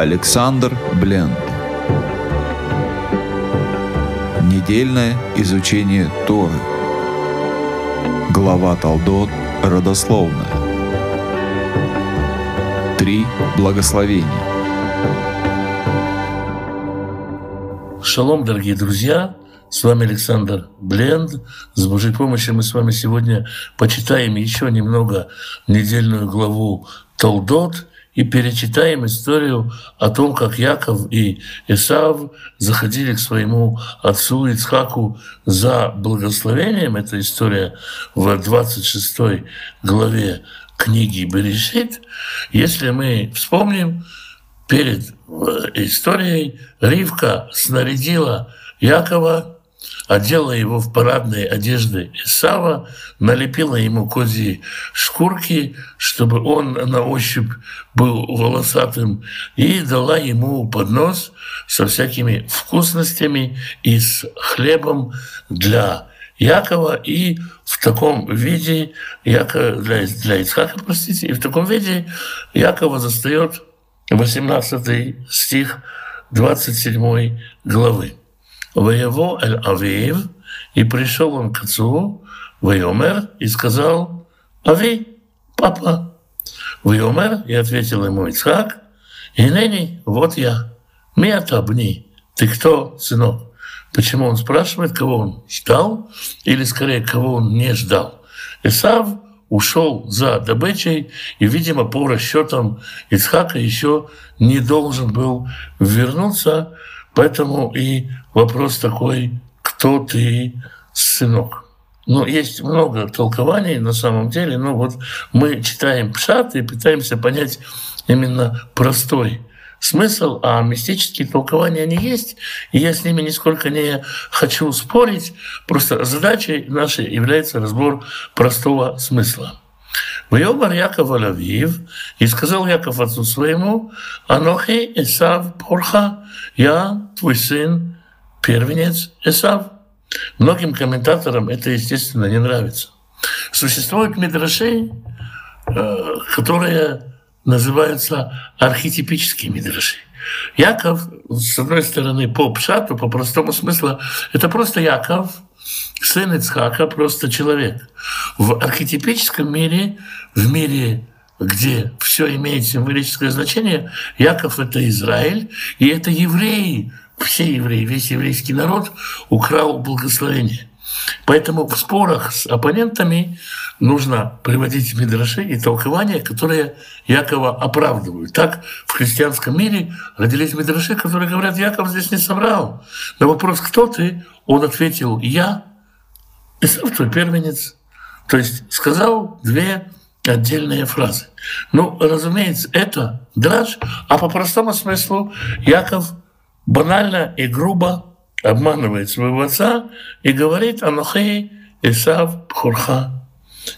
Александр Бленд. Недельное изучение Торы. Глава Талдот родословная. Три благословения. Шалом, дорогие друзья! С вами Александр Бленд. С Божьей помощью мы с вами сегодня почитаем еще немного недельную главу Толдот и перечитаем историю о том, как Яков и Исав заходили к своему отцу Ицхаку за благословением. Эта история в 26 главе книги Берешит. Если мы вспомним, перед историей Ривка снарядила Якова одела его в парадные одежды Исава, налепила ему козьи шкурки, чтобы он на ощупь был волосатым, и дала ему поднос со всякими вкусностями и с хлебом для Якова, и в таком виде, Яков, для, для Ицхака, простите, и в таком виде Якова застает 18 стих 27 главы. Воево эль Авиев, и пришел он к отцу, Вайомер, и сказал, Ави, папа. Вайомер, и ответил ему Ицхак, и ныне вот я, Миатабни, ты кто, сынок? Почему он спрашивает, кого он ждал, или скорее, кого он не ждал? Исав ушел за добычей, и, видимо, по расчетам Ицхака еще не должен был вернуться, Поэтому и вопрос такой, кто ты, сынок? Ну, есть много толкований на самом деле, но вот мы читаем Пшат и пытаемся понять именно простой смысл, а мистические толкования они есть, и я с ними нисколько не хочу спорить, просто задачей нашей является разбор простого смысла. Вайомар Яков Алавиев, и сказал Яков отцу своему, Анохи Исав Порха, я твой сын, первенец Исав. Многим комментаторам это, естественно, не нравится. Существуют мидраши, э, которые называются архетипические мидраши. Яков, с одной стороны, по пшату, по простому смыслу, это просто Яков, сын Ицхака, просто человек. В архетипическом мире, в мире где все имеет символическое значение, Яков — это Израиль, и это евреи, все евреи, весь еврейский народ украл благословение. Поэтому в спорах с оппонентами нужно приводить мидраши и толкования, которые Якова оправдывают. Так в христианском мире родились мидраши, которые говорят, Яков здесь не собрал. На вопрос «Кто ты?» он ответил «Я, Исав твой первенец». То есть сказал две отдельные фразы. Ну, разумеется, это драж, а по простому смыслу Яков банально и грубо обманывает своего отца и говорит «Анухей Исав Пхурха».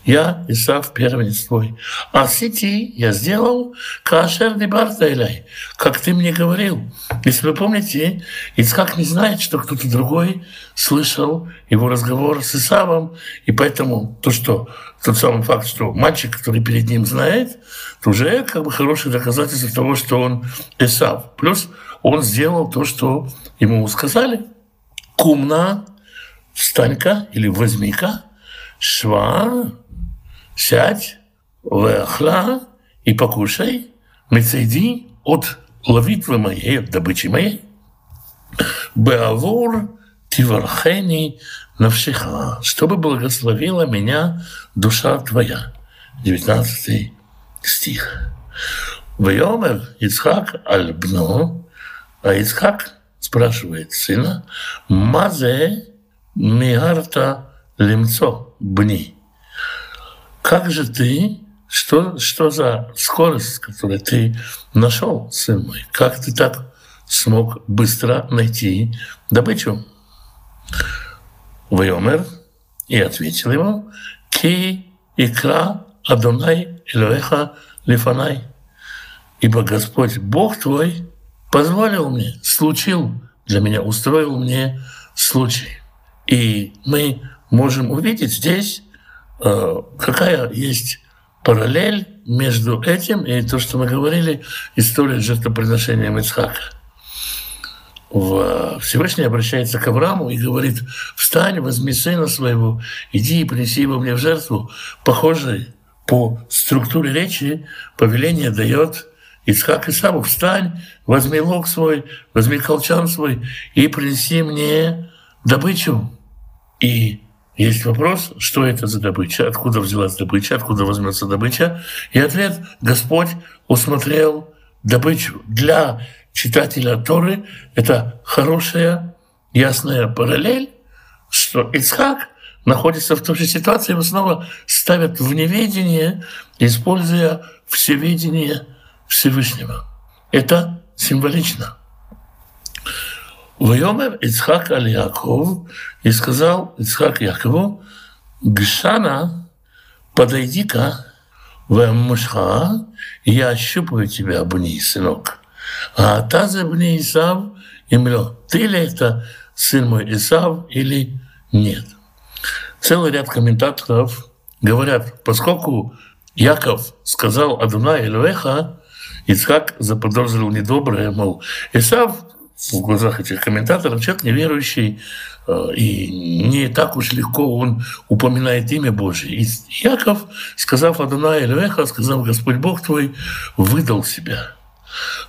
Я, Исав, первенец твой. А сети я сделал кашер дебарта илай, как ты мне говорил. Если вы помните, Ицхак не знает, что кто-то другой слышал его разговор с Исавом, и поэтому то, что тот самый факт, что мальчик, который перед ним знает, то уже как бы хорошее доказательство того, что он Исав. Плюс он сделал то, что ему сказали. Кумна, встань-ка или возьми-ка, шва, сядь, вахла и покушай, мецейди от ловитвы моей, от добычи моей. Беавур тивархени навшиха, чтобы благословила меня душа твоя. 19 стих. Вайомер Ицхак Альбно, а Ицхак спрашивает сына, Мазе миарта лимцо бни. Как же ты, что, что за скорость, которую ты нашел, сын мой? Как ты так смог быстро найти добычу? Вайомер и ответил ему, Ки икра Адонай Илоэха Лифанай. Ибо Господь Бог твой позволил мне, случил для меня, устроил мне случай. И мы можем увидеть здесь, э, какая есть параллель между этим и то, что мы говорили, история жертвоприношения Ицхака. Всевышний обращается к Аврааму и говорит, встань, возьми сына своего, иди и принеси его мне в жертву. Похожий по структуре речи повеление дает Ицхак Исаву, встань, возьми лук свой, возьми колчан свой и принеси мне добычу. И есть вопрос, что это за добыча, откуда взялась добыча, откуда возьмется добыча. И ответ – Господь усмотрел добычу. Для читателя Торы это хорошая, ясная параллель, что Ицхак находится в той же ситуации, его снова ставят в неведение, используя всеведение Всевышнего. Это символично. Вайомер Ицхак аль Яков и сказал Ицхак Якову, Гшана, подойди-ка в мушха, я ощупаю тебя, Бни, сынок. А таза Бни Исав, имло, ты ли это сын мой Исав или нет? Целый ряд комментаторов говорят, поскольку Яков сказал Адуна Эльвеха, Ицхак заподозрил недоброе, мол, Исав в глазах этих комментаторов человек неверующий, э, и не так уж легко он упоминает имя Божье. И Яков, сказав Адуна Эльвеха, сказав Господь Бог твой, выдал себя.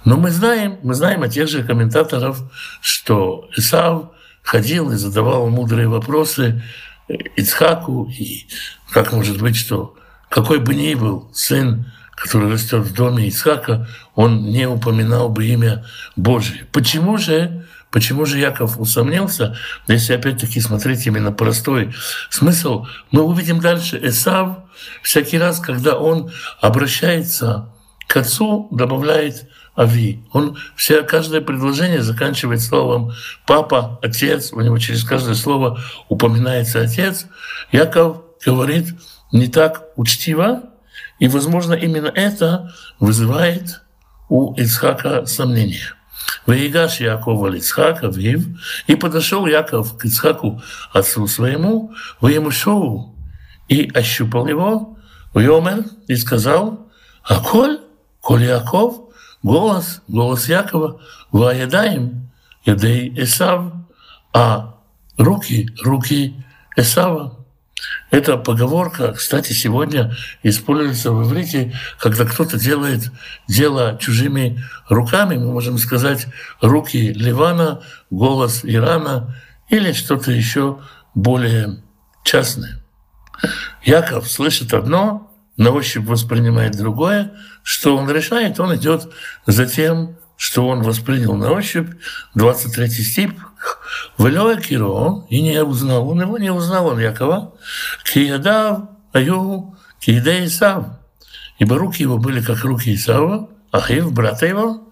Но мы знаем, мы знаем от тех же комментаторов, что Исав ходил и задавал мудрые вопросы Ицхаку, и как может быть, что какой бы ни был сын который растет в доме Исхака, он не упоминал бы имя Божие. Почему же, почему же Яков усомнился? Если опять-таки смотреть именно простой смысл, мы увидим дальше. Эсав всякий раз, когда он обращается к отцу, добавляет Ави. Он все, каждое предложение заканчивает словом «папа», «отец». У него через каждое слово упоминается «отец». Яков говорит не так учтиво, и, возможно, именно это вызывает у Ицхака сомнения. Ваигаш Якова Ицхака Вив, и подошел Яков к Ицхаку, отцу своему, в ему шоу, и ощупал его, Йомер, и сказал, а коль, коль Яков, голос, голос Якова, ваядаем, ядей Эсав, а руки, руки Эсава. Эта поговорка, кстати, сегодня используется в иврите, когда кто-то делает дело чужими руками, мы можем сказать руки Ливана, голос Ирана или что-то еще более частное. Яков слышит одно, на ощупь воспринимает другое, что он решает, он идет за тем, что он воспринял на ощупь. 23 стих. «Велёя Киро» и не узнал, он его не узнал, он Якова. «Киядав аю киеде Исав». Ибо руки его были как руки Исава, Ахив, брата его,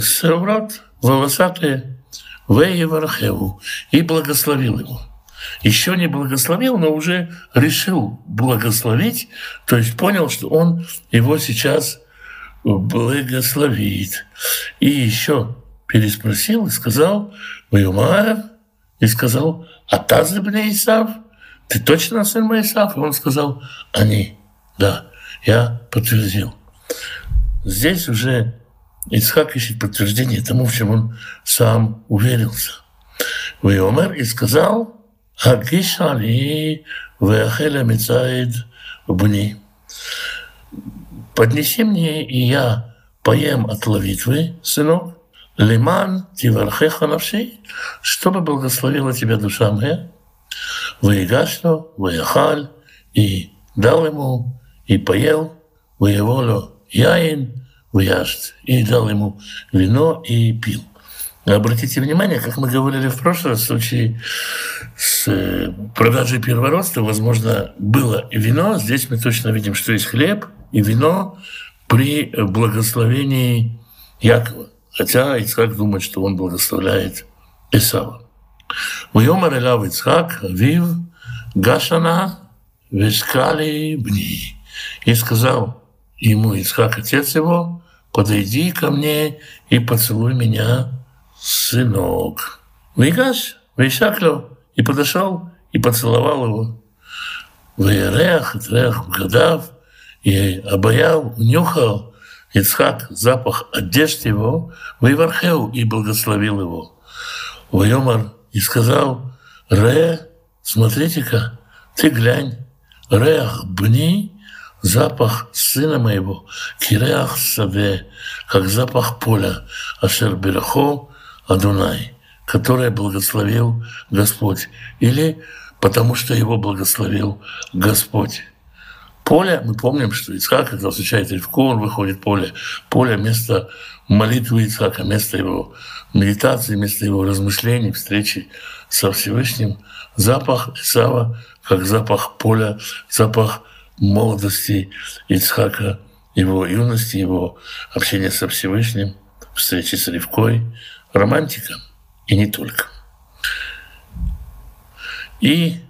Севрат, волосатые, Веевархеву, и благословил его. Еще не благословил, но уже решил благословить, то есть понял, что он его сейчас благословит. И еще переспросил и сказал, Ваюмар, и сказал, а тазы бне Исав, ты точно сын мой Исав? И он сказал, они, да, я подтвердил. Здесь уже Исхак ищет подтверждение тому, в чем он сам уверился. Вайомер и сказал, Агишали Вахеля Мицаид Бни поднеси мне, и я поем от ловитвы, сынок, лиман тивархеха навши, чтобы благословила тебя душа моя, выегашло, выехаль, и дал ему, и поел, выеволо яин, выяшт, и дал ему вино, и пил. Обратите внимание, как мы говорили в прошлом случае с э, продажей первородства, возможно, было вино. Здесь мы точно видим, что есть хлеб и вино при благословении Якова. Хотя Ицхак думает, что он благословляет Исава. Уйомар Элав Ицхак, Вив, Гашана, Вешкали, Бни. И сказал ему Ицхак, отец его, подойди ко мне и поцелуй меня, сынок. Вигаш, Вишаклю, и подошел и поцеловал его. в ирех Трех, Гадав, и обаял, унюхал, Ицхак запах одежды его, Вайвархеу и благословил его. Вайомар и сказал, Ре, смотрите-ка, ты глянь, Реах бни, запах сына моего, киреах саде, как запах поля, ашер берахо Адунай, которое благословил Господь. Или потому что его благословил Господь. Поле, мы помним, что Ицхак, когда встречает Ривку, он выходит в поле. Поле – место молитвы Ицхака, место его медитации, место его размышлений, встречи со Всевышним. Запах Исава, как запах поля, запах молодости Ицхака, его юности, его общения со Всевышним, встречи с Ривкой, романтика и не только. И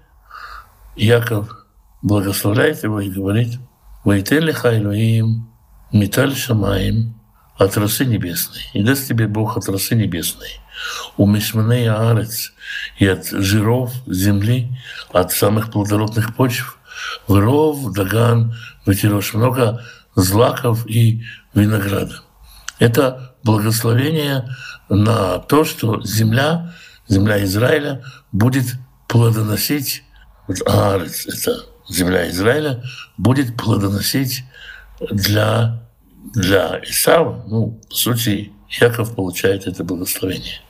Яков благословляет его и говорит, «Вайтели хайлуим, металь шамаем, от росы небесной, и даст тебе Бог от росы небесной, у мишманей арец, и от жиров земли, от самых плодородных почв, вров, даган, вытерешь много злаков и винограда. Это благословение на то, что земля, земля Израиля будет плодоносить, вот Аарец, это земля Израиля, будет плодоносить для, для Исава, ну, по сути, Яков получает это благословение.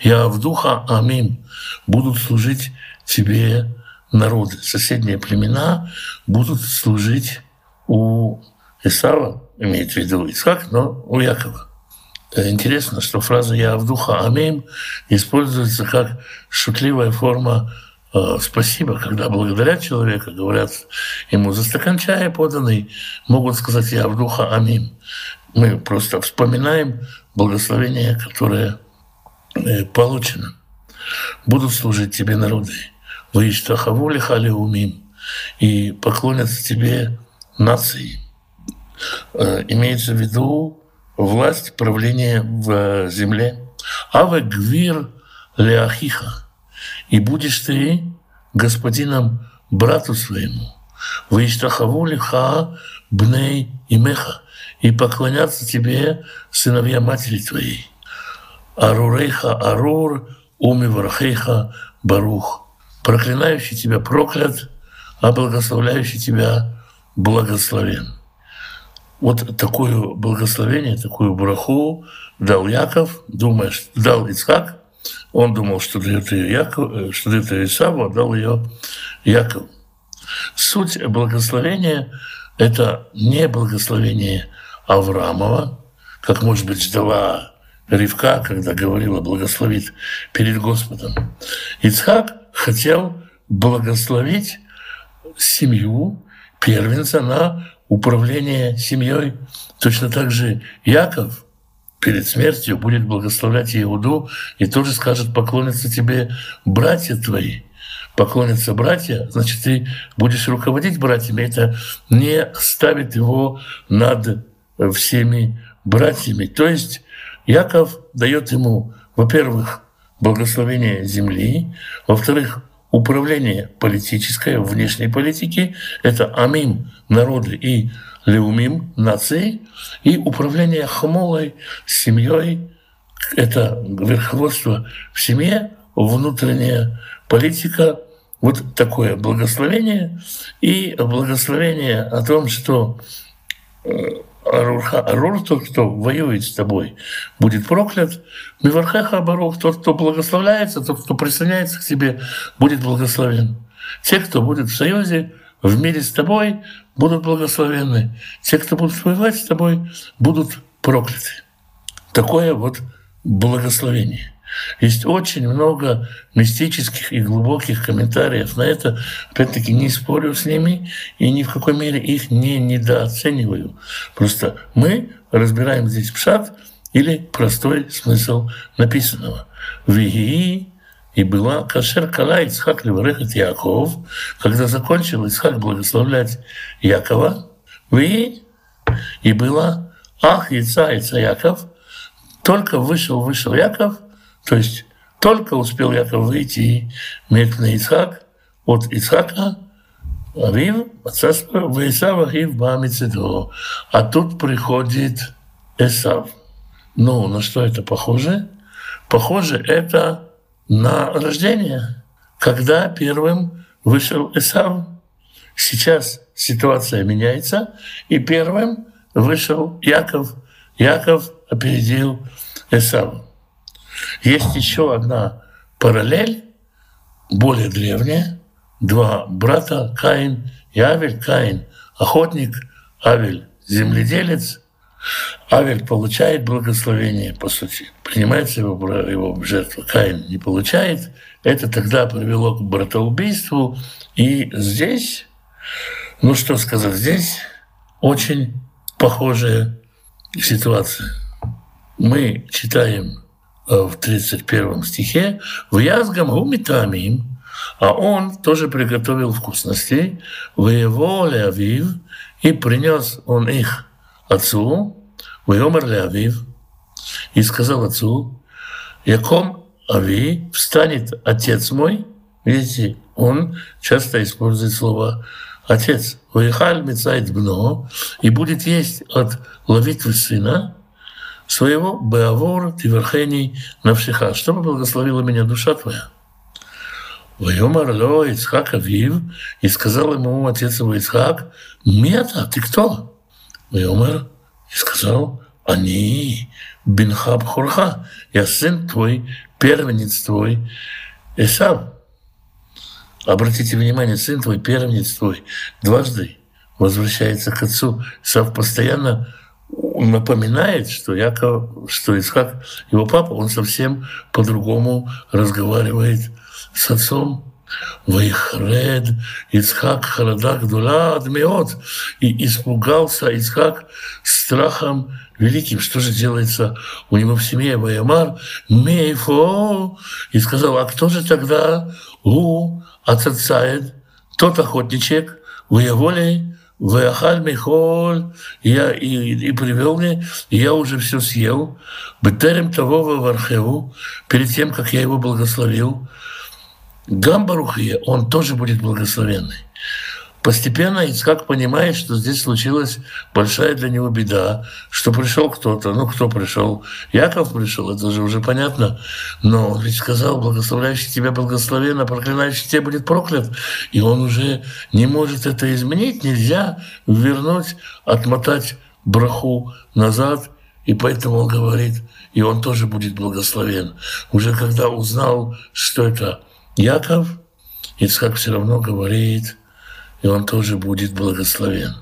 Я в духа, амин, будут служить тебе народы. Соседние племена будут служить у Исава, имеет в виду Исаак, но у Якова. Интересно, что фраза «я в духа амин» используется как шутливая форма «спасибо», когда благодарят человека, говорят ему за стакан чая поданный, могут сказать «я в духа амин». Мы просто вспоминаем благословение, которое э, получено. Будут служить тебе народы. Вы иштахаву лихали умим и поклонятся тебе нации. Имеется в виду власть правления в земле. Аве гвир леахиха. И будешь ты господином брату своему. Ваиштахаву лиха бней имеха. И поклонятся тебе сыновья матери твоей. Арурейха арур, уми вархейха барух. Проклинающий тебя проклят, а благословляющий тебя благословен. Вот такое благословение, такую браху дал Яков, думая, что дал Ицхак, он думал, что дает ее Яков, э, что дает ее Исаву, а дал ее Яков. Суть благословения – это не благословение Авраамова, как, может быть, ждала Ривка, когда говорила «благословит перед Господом». Ицхак хотел благословить семью первенца на управление семьей. Точно так же Яков перед смертью будет благословлять Иуду и тоже скажет, поклонятся тебе братья твои. Поклонятся братья, значит, ты будешь руководить братьями. Это не ставит его над всеми братьями. То есть Яков дает ему, во-первых, благословение земли, во-вторых, управление политическое, внешней политики, это амим народы и леумим нации, и управление хмолой семьей, это верховодство в семье, внутренняя политика, вот такое благословение и благословение о том, что э, Арурха, Арур, тот, кто воюет с тобой, будет проклят. Мивархаха Барух, тот, кто благословляется, тот, кто присоединяется к тебе, будет благословен. Те, кто будет в союзе, в мире с тобой, будут благословенны. Те, кто будут воевать с тобой, будут прокляты. Такое вот благословение. Есть очень много мистических и глубоких комментариев на это. Опять-таки не спорю с ними и ни в какой мере их не недооцениваю. Просто мы разбираем здесь пшат или простой смысл написанного. Вигии и была кашер кала Ицхак Леварехет Яков, когда закончил Ицхак благословлять Якова, вы и была ах, яйца, яйца Яков, только вышел, вышел Яков, то есть только успел Яков выйти и на Ицхак, от Ицхака Авив, отца своего, Исав Ахив Бамицедо. А тут приходит Исав. Ну, на что это похоже? Похоже это на рождение, когда первым вышел Исав. Сейчас ситуация меняется, и первым вышел Яков. Яков опередил Исава. Есть еще одна параллель, более древняя. Два брата, Каин и Авель. Каин – охотник, Авель – земледелец. Авель получает благословение, по сути, принимается его, его жертва. Каин не получает. Это тогда привело к братоубийству. И здесь, ну что сказать, здесь очень похожая ситуация. Мы читаем э, в 31 стихе «В язгам гумитамим», а он тоже приготовил вкусностей, в его Авив, и принес он их отцу, в Йомар Авив, и сказал отцу, «Яком Ави, встанет отец мой». Видите, он часто использует слово «отец». «Ваихаль мецайт бно» и будет есть от ловитвы сына своего «беавор тиверхений навшиха», чтобы благословила меня душа твоя. Вайомар ло Ицхак Авив, и сказал ему отец его Ицхак, Мета, ты кто? Вайомар, и сказал, они Бинхаб Хурха, я сын твой, первенец твой, Исав. Обратите внимание, сын твой, первенец твой, дважды возвращается к отцу. Исав постоянно напоминает, что Яков, что Исхак, его папа, он совсем по-другому разговаривает с отцом. Вайхред, Ицхак Харадак Дула Адмиот. И испугался Ицхак страхом великим. Что же делается у него в семье Ваямар? Мейфо. И сказал, а кто же тогда у Ацацаед, тот охотничек, воеволей, Ваяхаль Михоль, я и, и привел мне, и я уже все съел. Бетерем того в перед тем, как я его благословил. Гамбарухия, он тоже будет благословенный. Постепенно Ицхак понимает, что здесь случилась большая для него беда, что пришел кто-то. Ну, кто пришел? Яков пришел, это же уже понятно. Но он ведь сказал, благословляющий тебя благословенно, проклинающий тебя будет проклят. И он уже не может это изменить, нельзя вернуть, отмотать браху назад. И поэтому он говорит, и он тоже будет благословен. Уже когда узнал, что это Яков, Ицхак все равно говорит, и он тоже будет благословен.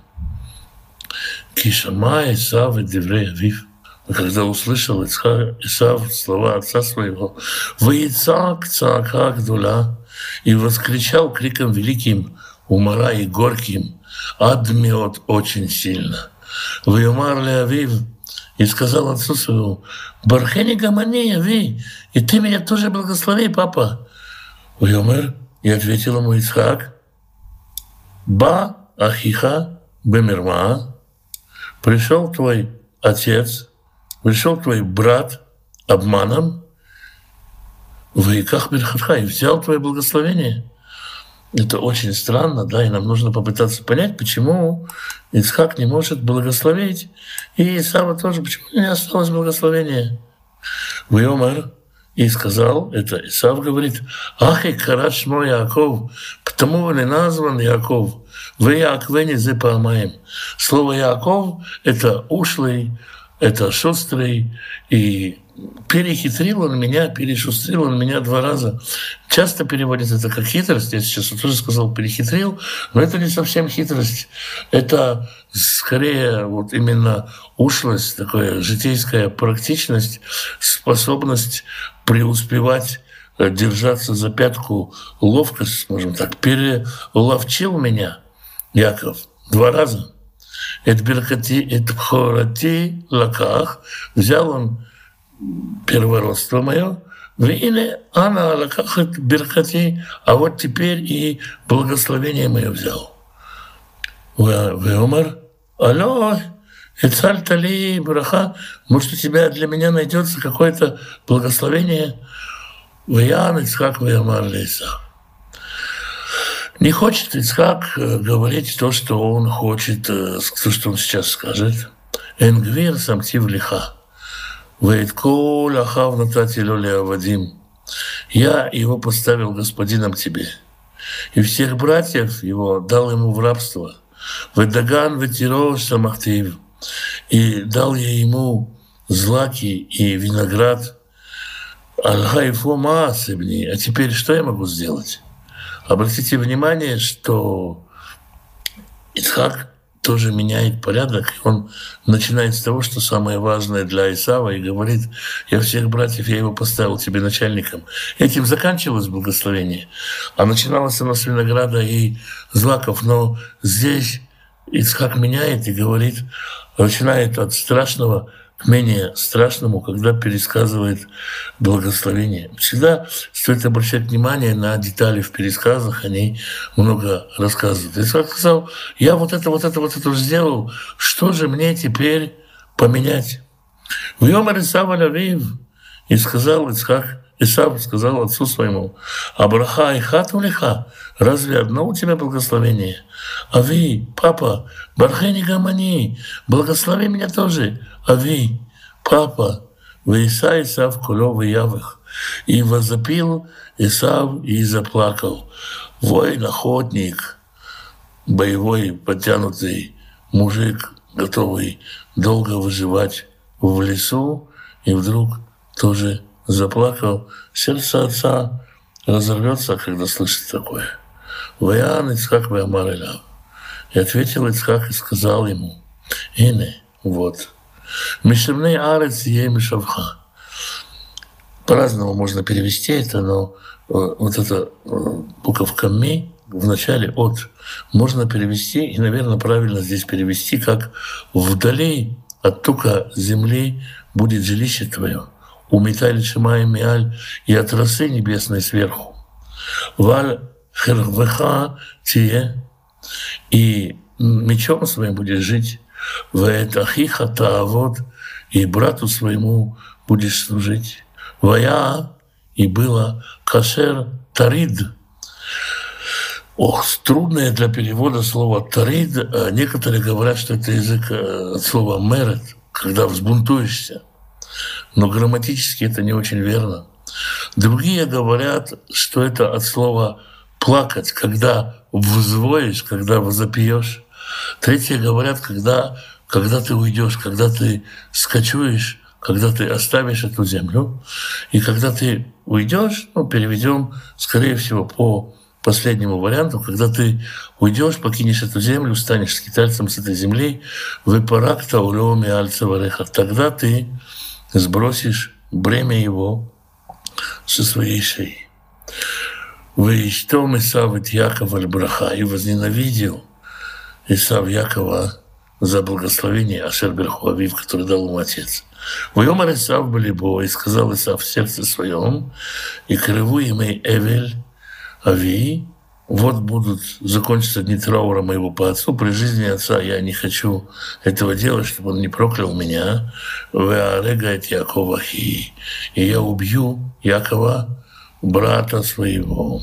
Кишама Исав и Деврей Авив. Когда услышал Исав слова отца своего, «Воицак цака гдула» и воскричал криком великим, умора и горьким, адмиот очень сильно. «Ваюмар ли Авив» и сказал отцу своему, «Бархени гамани, Ави, и ты меня тоже благослови, папа». Вайомер, и ответил ему Ицхак, Ба Ахиха Бемирма, пришел твой отец, пришел твой брат обманом, в Иках Берхатха, и взял твое благословение. Это очень странно, да, и нам нужно попытаться понять, почему Ицхак не может благословить, и Исава тоже, почему не осталось благословения. Вайомер, и сказал, это Исав говорит, «Ах, и караш мой Яков, потому он и назван Яков, вы Якове зе памаем». Слово Яков – это ушлый, это шустрый, и перехитрил он меня, перешустрил он меня два раза. Часто переводится это как хитрость. Я сейчас тоже сказал перехитрил, но это не совсем хитрость. Это скорее вот именно ушлость, такая житейская практичность, способность преуспевать э, держаться за пятку ловкость, скажем так, переловчил меня Яков два раза. Это беркати, это лаках. Взял он первородство мое, или она лакахат беркати, а вот теперь и благословение мое взял. Веомар, алло, и царь Тали Браха, может, у тебя для меня найдется какое-то благословение. Ваян Ицхак Ваямар Лейса. Не хочет Ицхак э, говорить то, что он хочет, э, то, что он сейчас скажет. Энгвир самтив лиха. Вейткол ахав натати. Я его поставил господином тебе. И всех братьев его дал ему в рабство. Ведаган ветиров самахтив. И дал я ему злаки и виноград. Альхайфу маасыбни. А теперь что я могу сделать? Обратите внимание, что Ицхак тоже меняет порядок. Он начинает с того, что самое важное для Исава, и говорит, я всех братьев, я его поставил тебе начальником. Этим заканчивалось благословение. А начиналось оно с винограда и злаков. Но здесь Ицхак меняет и говорит, начинает от страшного менее страшному, когда пересказывает благословение. Всегда стоит обращать внимание на детали в пересказах, они много рассказывают. Исаак сказал, я вот это, вот это, вот это сделал, что же мне теперь поменять? В Йомар Исава и сказал Ицхак, Исав сказал отцу своему, Абраха и хату лиха, разве одно у тебя благословение? Ави, папа, бархени гамани, благослови меня тоже. Ави, папа, Вейса Исав куло явых. И возопил Исав и заплакал. Воин, охотник, боевой, подтянутый мужик, готовый долго выживать в лесу, и вдруг тоже заплакал. Сердце отца разорвется, когда слышит такое. Ваян Ицхак Ваямар И ответил Ицхак и сказал ему, Ине, вот, Мишемней арец е мишавха. По-разному можно перевести это, но э, вот эта э, буковка ми в начале от можно перевести, и, наверное, правильно здесь перевести, как «вдали от тука земли будет жилище твое, у металли шимая миаль и от росы небесной сверху. Валь хервеха тие, и мечом своим будешь жить, Ваэтахиха таавод, и брату своему будешь служить. Вая, и было кашер тарид. Ох, трудное для перевода слово тарид. А некоторые говорят, что это язык э, от слова мерет, когда взбунтуешься. Но грамматически это не очень верно. Другие говорят, что это от слова плакать, когда взвоишь, когда возопьешь. Третьи говорят, когда, когда ты уйдешь, когда ты скачуешь, когда ты оставишь эту землю, и когда ты уйдешь, ну, переведем, скорее всего, по последнему варианту, когда ты уйдешь, покинешь эту землю, станешь скитальцем с этой земли, выпаракта улеоми альцевареха, тогда ты сбросишь бремя его со своей шеи. Вы савит Яков аль-Браха и возненавидел Исав Якова за благословение Ашер Берхуавив, который дал ему отец. Воемар Исав Балибо, и сказал Исав в сердце своем, и криву имей Эвель Ави, вот будут закончиться дни траура моего по отцу. При жизни отца я не хочу этого делать, чтобы он не проклял меня. Веарегает Якова и я убью Якова, брата своего.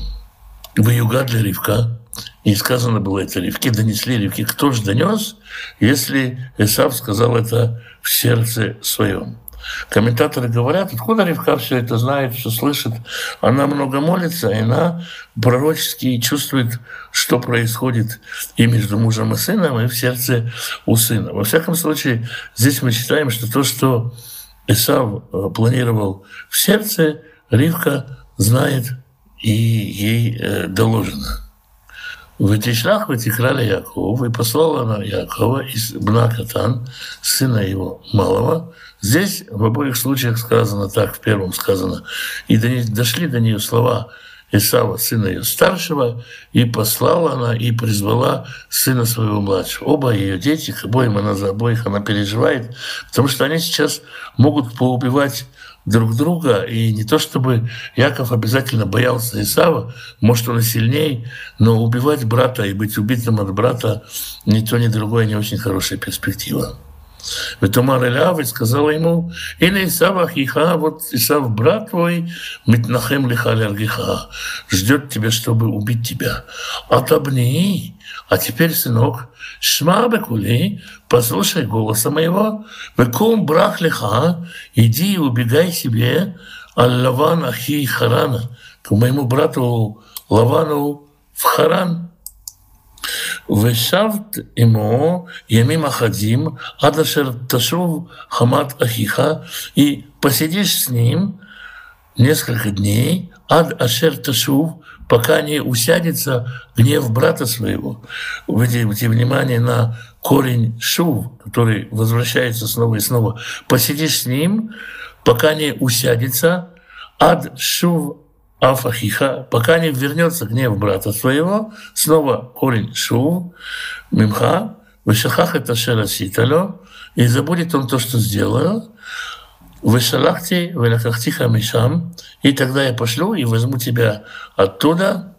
Вы югадли Ривка, и сказано было это Ривке, донесли Ривке. Кто же донес, если Исав сказал это в сердце своем? Комментаторы говорят, откуда Ривка все это знает, все слышит. Она много молится, и она пророчески чувствует, что происходит и между мужем и сыном, и в сердце у сына. Во всяком случае, здесь мы читаем, что то, что Исав э, планировал в сердце, Ривка знает и ей э, доложено. Вытешлях вытекрали Якова, и послала она Якова из Бнакатан, сына его малого. Здесь в обоих случаях сказано так, в первом сказано, и дошли до нее слова Исава, сына ее старшего, и послала она, и призвала сына своего младшего. Оба ее дети, обоим она за обоих она переживает, потому что они сейчас могут поубивать друг друга, и не то чтобы Яков обязательно боялся Исава, может, он и сильней, но убивать брата и быть убитым от брата ни то, ни другое не очень хорошая перспектива. Иляв и сказала ему, «Или Исав Ахиха, вот Исав, брат твой, Митнахем Лиха Лергиха, ждет тебя, чтобы убить тебя. Отобни, а теперь, сынок, Шма Бекули, послушай голоса моего, Векум Брах Лиха, иди и убегай себе, Аль-Лаван Ахи Харана, к моему брату Лавану в Харан, ושבת עמו ימים אחדים עד אשר תשוב חמת אחיך, и посидишь с ним несколько дней, ад ашер ташув, пока не усядется гнев брата своего. Вы Обратите внимание на корень шув, который возвращается снова и снова. Посидишь с ним, пока не усядется ад шув Афахиха, пока не вернется гнев брата своего, снова корень шув, мимха, вышахах это шераситало, и забудет он то, что сделал, вышалахти, вылакахтиха мишам, и тогда я пошлю и возьму тебя оттуда,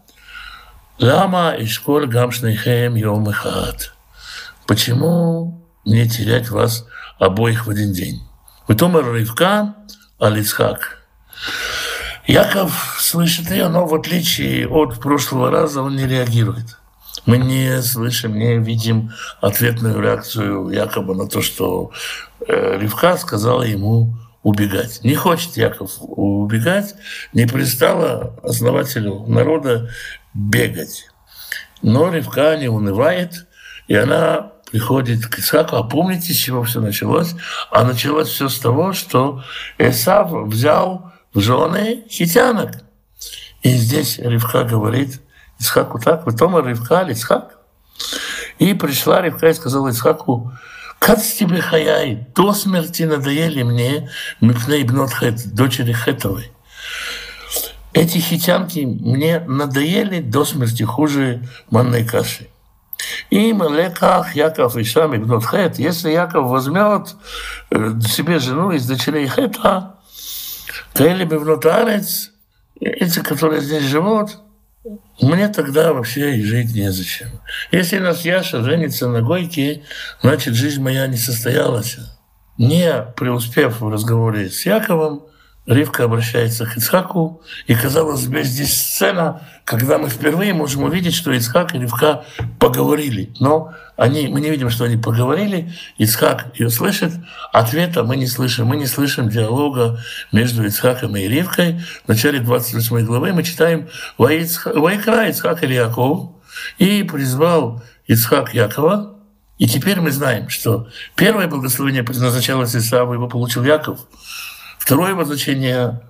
лама и школь гамшнейхем йом Почему мне терять вас обоих в один день? Витомер Ривка, Алицхак. Яков слышит ее, но в отличие от прошлого раза он не реагирует. Мы не слышим, не видим ответную реакцию Якова на то, что э, Ривка сказала ему убегать. Не хочет Яков убегать, не пристало основателю народа бегать. Но Ривка не унывает, и она приходит к Исааку. А помните, с чего все началось? А началось все с того, что Исав взял в жены хитянок. И здесь Ривка говорит Исхаку так, вы тома Ривка, Исхак. И пришла Ривка и сказала Исхаку, как тебе хаяй, до смерти надоели мне Мипней Бнотхет, дочери Хетовой. Эти хитянки мне надоели до смерти хуже манной каши. И леках Яков и Шам Бнот Хет, если Яков возьмет э, себе жену из дочерей Хета, Каэли Бевнутарец, эти, которые здесь живут, мне тогда вообще и жить незачем. Если нас Яша женится на Гойке, значит, жизнь моя не состоялась. Не преуспев в разговоре с Яковом, Ривка обращается к Ицхаку, и, казалось бы, здесь сцена, когда мы впервые можем увидеть, что Ицхак и Ривка поговорили. Но они, мы не видим, что они поговорили, Ицхак ее слышит, ответа мы не слышим. Мы не слышим диалога между Ицхаком и Ривкой. В начале 28 главы мы читаем «Вайкра Ицхак или Яков» и призвал Ицхак Якова, и теперь мы знаем, что первое благословение предназначалось Исаву, его получил Яков – Второе значение,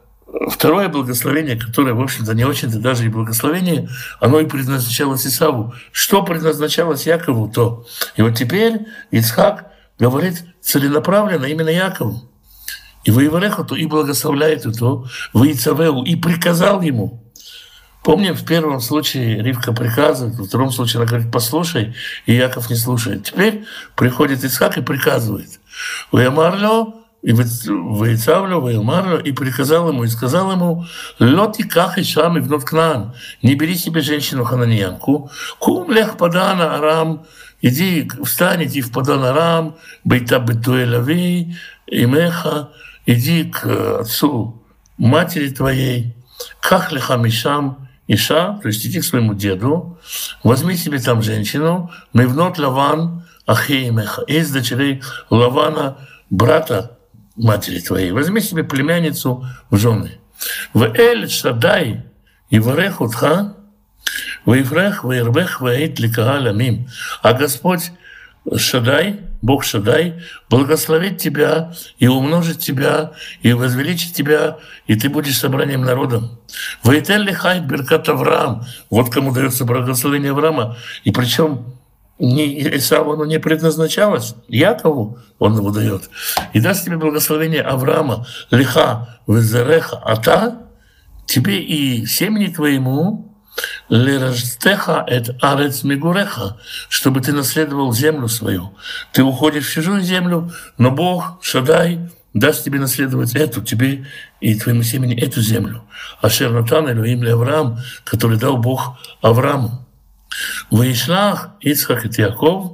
второе благословение, которое, в общем-то, не очень-то даже и благословение, оно и предназначалось Исаву. Что предназначалось Якову, то. И вот теперь Ицхак говорит целенаправленно именно Якову. И воевалехоту, и благословляет это, Ваицавеу, и приказал ему. Помним, в первом случае Ривка приказывает, во втором случае она говорит, послушай, и Яков не слушает. Теперь приходит Исхак и приказывает. Уямарло, и Ваицавлю, Ваилмару, и приказал ему, и сказал ему, лоти ках и шам и внут кнан, не бери себе женщину хананьянку, кум лех падана арам, иди, встань, иди в падан арам, бейта бетуэ лави, имеха, иди к отцу матери твоей, ках леха мишам, Иша, то есть иди к своему деду, возьми себе там женщину, мивнот Лаван, Ахеймеха, из дочерей Лавана, брата матери твоей, возьми себе племянницу в жены. В Эль Шадай и Варех Утха, Ваифрех, Ваирбех, Ваит Ликааламим. А Господь Шадай, Бог Шадай, благословит тебя и умножит тебя, и возвеличит тебя, и ты будешь собранием народом. Ваитель Лихайт Беркат Авраам. Вот кому дается благословение Авраама. И причем не, Исаву оно не предназначалось, Якову он его дает. И даст тебе благословение Авраама, лиха, везереха, ата, тебе и семени твоему, Леражтеха эт арец мигуреха, чтобы ты наследовал землю свою. Ты уходишь в чужую землю, но Бог, Шадай, даст тебе наследовать эту, тебе и твоему семени эту землю. А Шернатан, Элюим Авраам, который дал Бог Аврааму. Ваишлах Ицхак и Яков,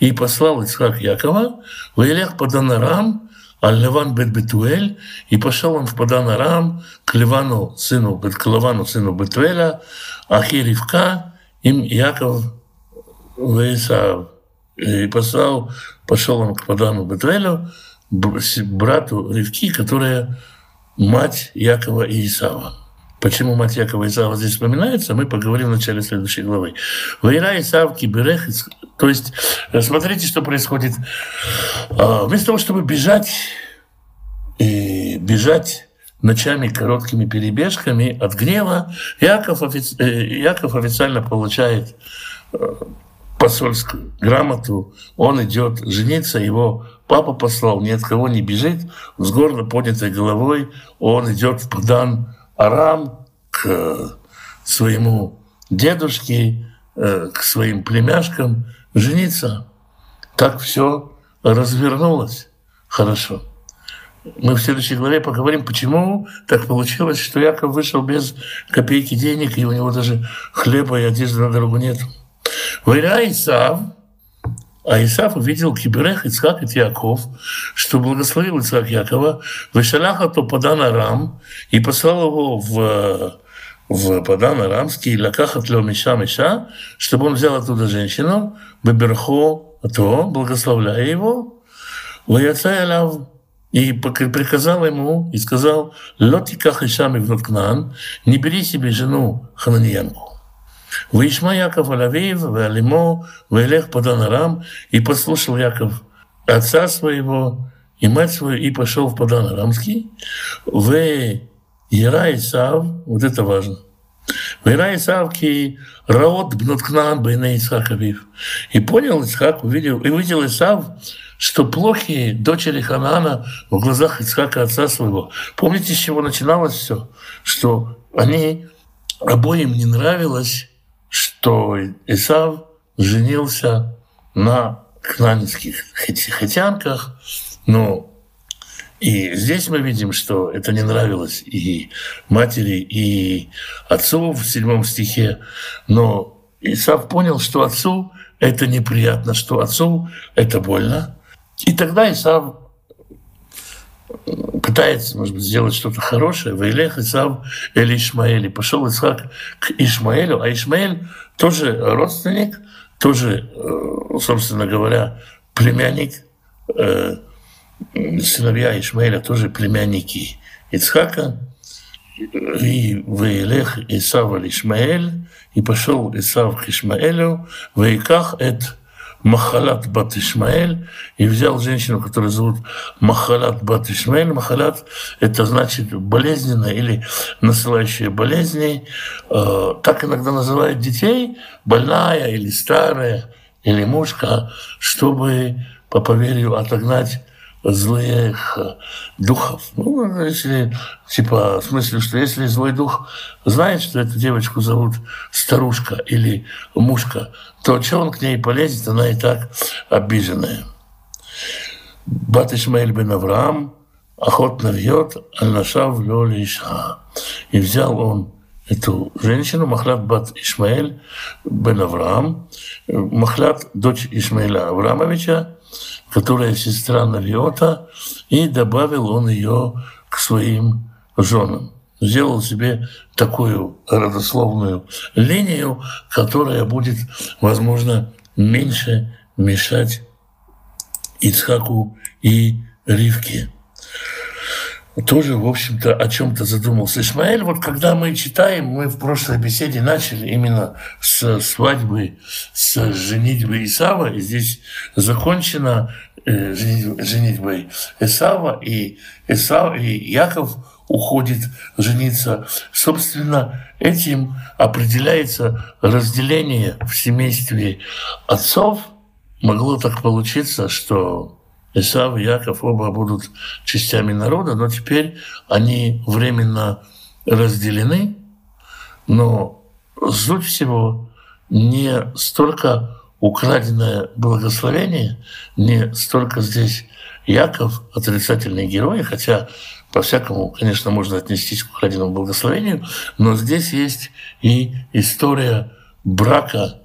и послал Ицхак Якова, Ваилех Паданарам, Аль-Леван бет Бетуэль, и пошел он в Паданарам к Ливану, сыну, к Лавану, сыну Бетуэля, Ахи Ривка, им Яков Ваисав. И послал, пошел он к Падану Бетуэлю, брату Ривки, которая мать Якова и Исава. Почему мать Якова Исава здесь вспоминается, мы поговорим в начале следующей главы. Вайра Исав Киберех, то есть э, смотрите, что происходит. А, вместо того, чтобы бежать и бежать ночами короткими перебежками от гнева, Яков, офици... Э, Яков официально получает э, посольскую грамоту, он идет жениться, его папа послал, ни от кого не бежит, с гордо поднятой головой он идет в Падан Арам к своему дедушке, э, к своим племяшкам жениться. Так все развернулось хорошо. Мы в следующей главе поговорим, почему так получилось, что Яков вышел без копейки денег, и у него даже хлеба и одежды на дорогу нет. Вайра Исав, а Исаф увидел Киберех Ицхак и Яков, что благословил Ицхак Якова, вышаляха то Падан Арам, и послал его в, в Падан Арамский, лакахат ло Миша Миша, чтобы он взял оттуда женщину, Беберхо, то, благословляя его, Ваяца Ялав, и приказал ему, и сказал, Лотиках Ишам и Кнан, не бери себе жену Хананиянку. Вишма Яков Алавиев, Валимо, Валех Паданарам, и послушал Яков отца своего и мать свою, и пошел в Паданарамский. В Ира Исав, вот это важно. В Ира Исав ки раот бнуткнан бейна Исхаковив. И понял Исхак, увидел, и увидел Исав, что плохие дочери Ханана в глазах Исхака отца своего. Помните, с чего начиналось все? Что они обоим не нравилось что Исав женился на кнанских хатянках, но и здесь мы видим, что это не нравилось и матери, и отцу в седьмом стихе, но Исав понял, что отцу это неприятно, что отцу это больно. И тогда Исав пытается, может быть, сделать что-то хорошее. Ваилех Исав или Ишмаэль. И пошел Исхак к Ишмаэлю, а Ишмаэль тоже родственник, тоже, э, собственно говоря, племянник, э, сыновья Ишмаэля тоже племянники Ицхака. И Ваилех Исав Ишмаэль, и пошел Исав к Ишмаэлю, Ваиках это Махалат Бат Ишмаэль, и взял женщину, которую зовут Махалат Бат Ишмаэль. Махалат – это значит болезненная или насылающая болезни. Э, так иногда называют детей, больная или старая, или мушка, чтобы по поверью отогнать злых духов. Ну, если, типа, в смысле, что если злой дух знает, что эту девочку зовут старушка или мушка, то что он к ней полезет, она и так обиженная. Бат Ишмаэль бен Авраам охотно вьет, аль-нашав лёли иша. И взял он эту женщину, Махлят бат Ишмаэль бен Авраам, Махлят, дочь Ишмаэля Авраамовича, которая сестра Навиота, и добавил он ее к своим женам. Сделал себе такую родословную линию, которая будет, возможно, меньше мешать Ицхаку и Ривке тоже, в общем-то, о чем-то задумался. Ишмаэль, вот когда мы читаем, мы в прошлой беседе начали именно с свадьбы, с женитьбы Исава, и здесь закончена э, женитьбой Исава, и Исав, и Яков уходит жениться. Собственно, этим определяется разделение в семействе отцов. Могло так получиться, что Исав и Яков оба будут частями народа, но теперь они временно разделены. Но суть всего не столько украденное благословение, не столько здесь Яков отрицательный герой, хотя по-всякому, конечно, можно отнестись к украденному благословению, но здесь есть и история брака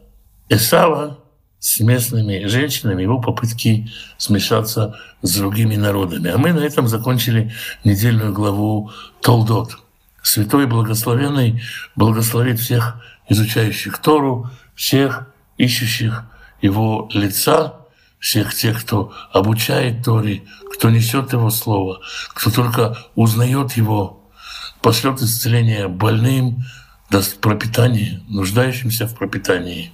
Исава с местными женщинами, его попытки смешаться с другими народами. А мы на этом закончили недельную главу Толдот. Святой Благословенный благословит всех изучающих Тору, всех исчущих его лица, всех тех, кто обучает Торе, кто несет его слово, кто только узнает его, пошлет исцеление больным, даст пропитание, нуждающимся в пропитании.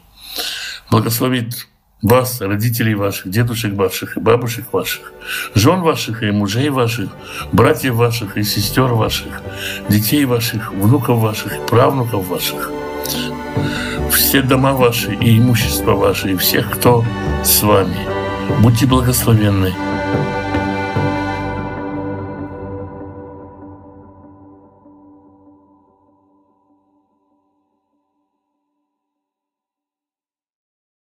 Благословит вас, родителей ваших, дедушек ваших и бабушек ваших, жен ваших и мужей ваших, братьев ваших и сестер ваших, детей ваших, внуков ваших и правнуков ваших, все дома ваши и имущество ваше, и всех, кто с вами. Будьте благословенны.